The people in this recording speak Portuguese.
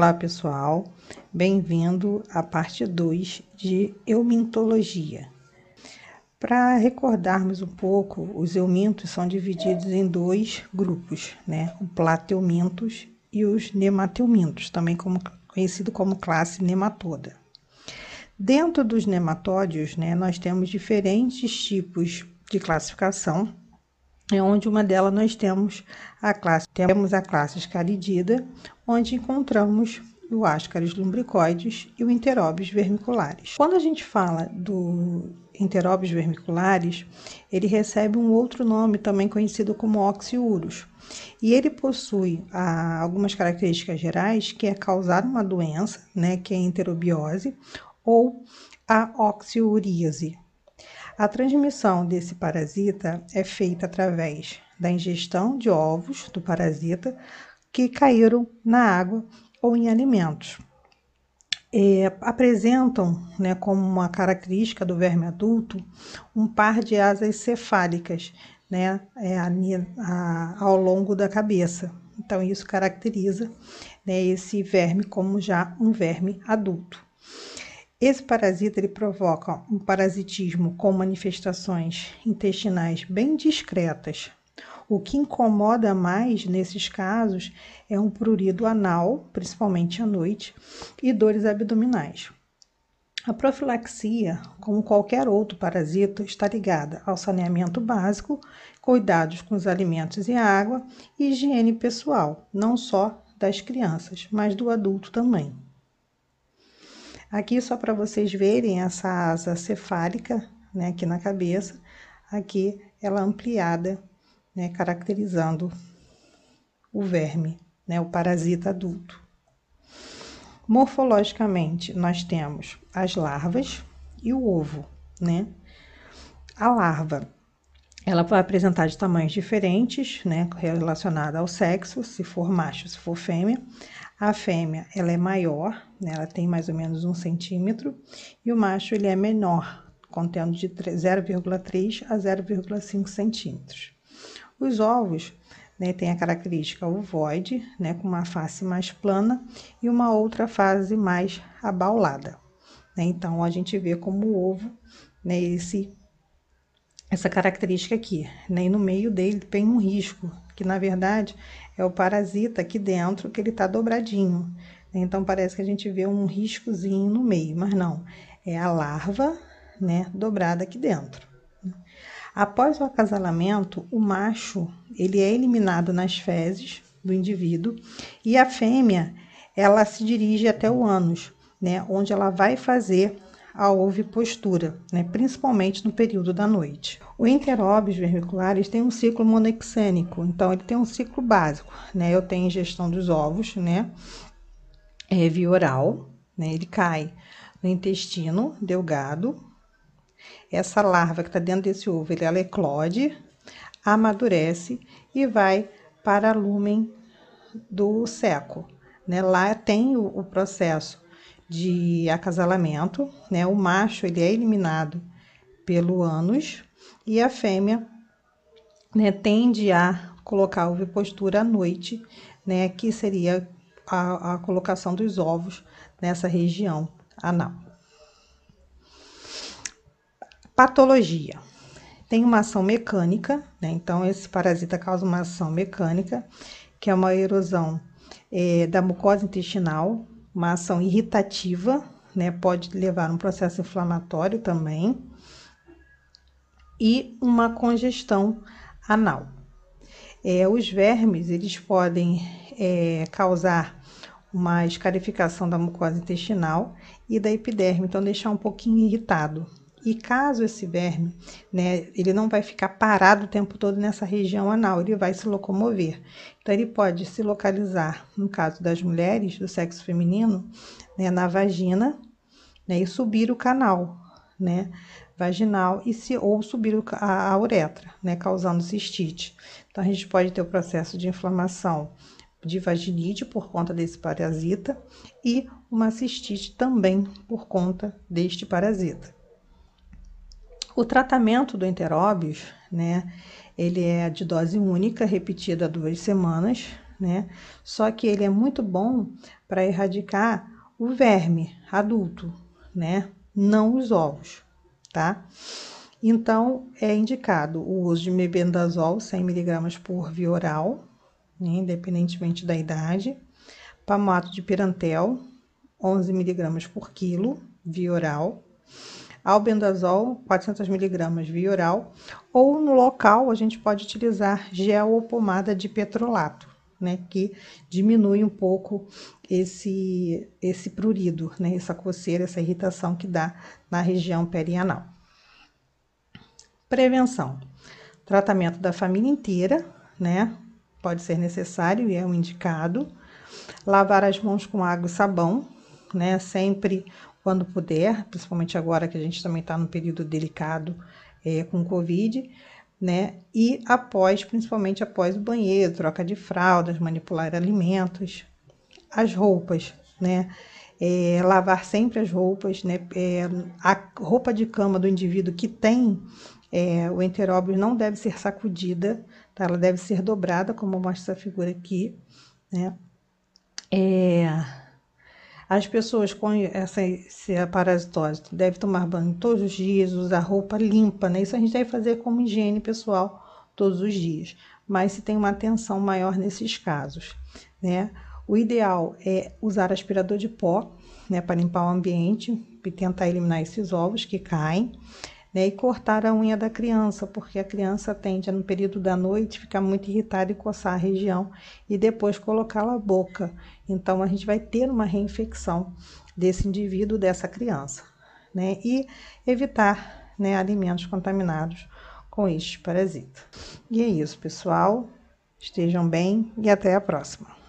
Olá, pessoal. Bem-vindo à parte 2 de eumintologia. Para recordarmos um pouco, os eumintos são divididos em dois grupos, né? O plateumintos e os nemateumintos, também como, conhecido como classe nematoda. Dentro dos nematódios, né, nós temos diferentes tipos de classificação, onde uma delas nós temos a classe, temos a classe escaridida, onde encontramos o Ascaris lumbricoides e o Enterobius vermiculares. Quando a gente fala do Enterobius vermiculares, ele recebe um outro nome também conhecido como Oxiurus. E ele possui ah, algumas características gerais, que é causar uma doença, né, que é a enterobiose, ou a oxiuríase. A transmissão desse parasita é feita através da ingestão de ovos do parasita que caíram na água ou em alimentos. É, apresentam né, como uma característica do verme adulto um par de asas cefálicas né, é, a, a, ao longo da cabeça. Então, isso caracteriza né, esse verme como já um verme adulto. Esse parasita ele provoca um parasitismo com manifestações intestinais bem discretas. O que incomoda mais nesses casos é um prurido anal, principalmente à noite, e dores abdominais. A profilaxia, como qualquer outro parasita, está ligada ao saneamento básico, cuidados com os alimentos e água e higiene pessoal, não só das crianças, mas do adulto também. Aqui só para vocês verem essa asa cefálica, né, aqui na cabeça, aqui ela ampliada, né, caracterizando o verme, né, o parasita adulto. Morfologicamente, nós temos as larvas e o ovo, né? A larva, ela vai apresentar de tamanhos diferentes, né, relacionada ao sexo, se for macho, se for fêmea. A fêmea, ela é maior, né? ela tem mais ou menos um centímetro, e o macho, ele é menor, contendo de 0,3 a 0,5 centímetros. Os ovos né, têm a característica ovoide, né, com uma face mais plana e uma outra face mais abaulada. Né? Então, a gente vê como o ovo, né, esse, essa característica aqui. Né? E no meio dele tem um risco, que na verdade é o parasita aqui dentro que ele está dobradinho. Então parece que a gente vê um riscozinho no meio, mas não, é a larva, né, dobrada aqui dentro. Após o acasalamento, o macho ele é eliminado nas fezes do indivíduo e a fêmea ela se dirige até o ânus, né, onde ela vai fazer a ovipostura, né, principalmente no período da noite. O Enterobius vermiculares tem um ciclo monexênico, então ele tem um ciclo básico, né? Eu tenho ingestão dos ovos, né? É, via oral, né? Ele cai no intestino delgado. Essa larva que está dentro desse ovo, ela eclode, amadurece e vai para a lumen do seco. Né? Lá tem o, o processo de acasalamento, né? O macho ele é eliminado pelo ânus e a fêmea, né, tende a colocar a ovipostura à noite, né, que seria a, a colocação dos ovos nessa região anal. Patologia. Tem uma ação mecânica, né? Então, esse parasita causa uma ação mecânica, que é uma erosão é, da mucosa intestinal, uma ação irritativa, né? Pode levar a um processo inflamatório também. E uma congestão anal. É, os vermes, eles podem é, causar uma escarificação da mucosa intestinal e da epiderme, então deixar um pouquinho irritado. E caso esse verme, né, ele não vai ficar parado o tempo todo nessa região anal, ele vai se locomover. Então, ele pode se localizar, no caso das mulheres do sexo feminino, né, na vagina, né, e subir o canal, né, vaginal, e se, ou subir a, a uretra, né, causando cistite. Então, a gente pode ter o processo de inflamação de vaginite por conta desse parasita e uma cistite também por conta deste parasita. O tratamento do enteróbios, né, ele é de dose única, repetida duas semanas, né? Só que ele é muito bom para erradicar o verme adulto, né? Não os ovos, tá? Então, é indicado o uso de mebendazol 100mg por via oral, né? independentemente da idade. Pamato de pirantel, 11mg por quilo, via oral. Albendazol, 400mg via oral. Ou no local, a gente pode utilizar gel ou pomada de petrolato, né? Que diminui um pouco esse, esse prurido, né? Essa coceira, essa irritação que dá na região perianal. Prevenção. Tratamento da família inteira, né? Pode ser necessário e é o indicado. Lavar as mãos com água e sabão, né? Sempre quando puder, principalmente agora que a gente também está no período delicado é, com Covid, né? E após, principalmente após o banheiro, troca de fraldas, manipular alimentos, as roupas, né? É, lavar sempre as roupas, né? É, a roupa de cama do indivíduo que tem é, o enteróbio não deve ser sacudida, tá? Ela deve ser dobrada, como mostra essa figura aqui, né? É, as pessoas com essa, essa parasitose devem tomar banho todos os dias, usar roupa limpa, né? Isso a gente deve fazer como higiene pessoal todos os dias. Mas se tem uma atenção maior nesses casos, né? O ideal é usar aspirador de pó, né, para limpar o ambiente e tentar eliminar esses ovos que caem né? E cortar a unha da criança, porque a criança tende, no período da noite, ficar muito irritada e coçar a região e depois colocá-la à boca. Então, a gente vai ter uma reinfecção desse indivíduo, dessa criança, né? E evitar né, alimentos contaminados com este parasita. E é isso, pessoal. Estejam bem e até a próxima.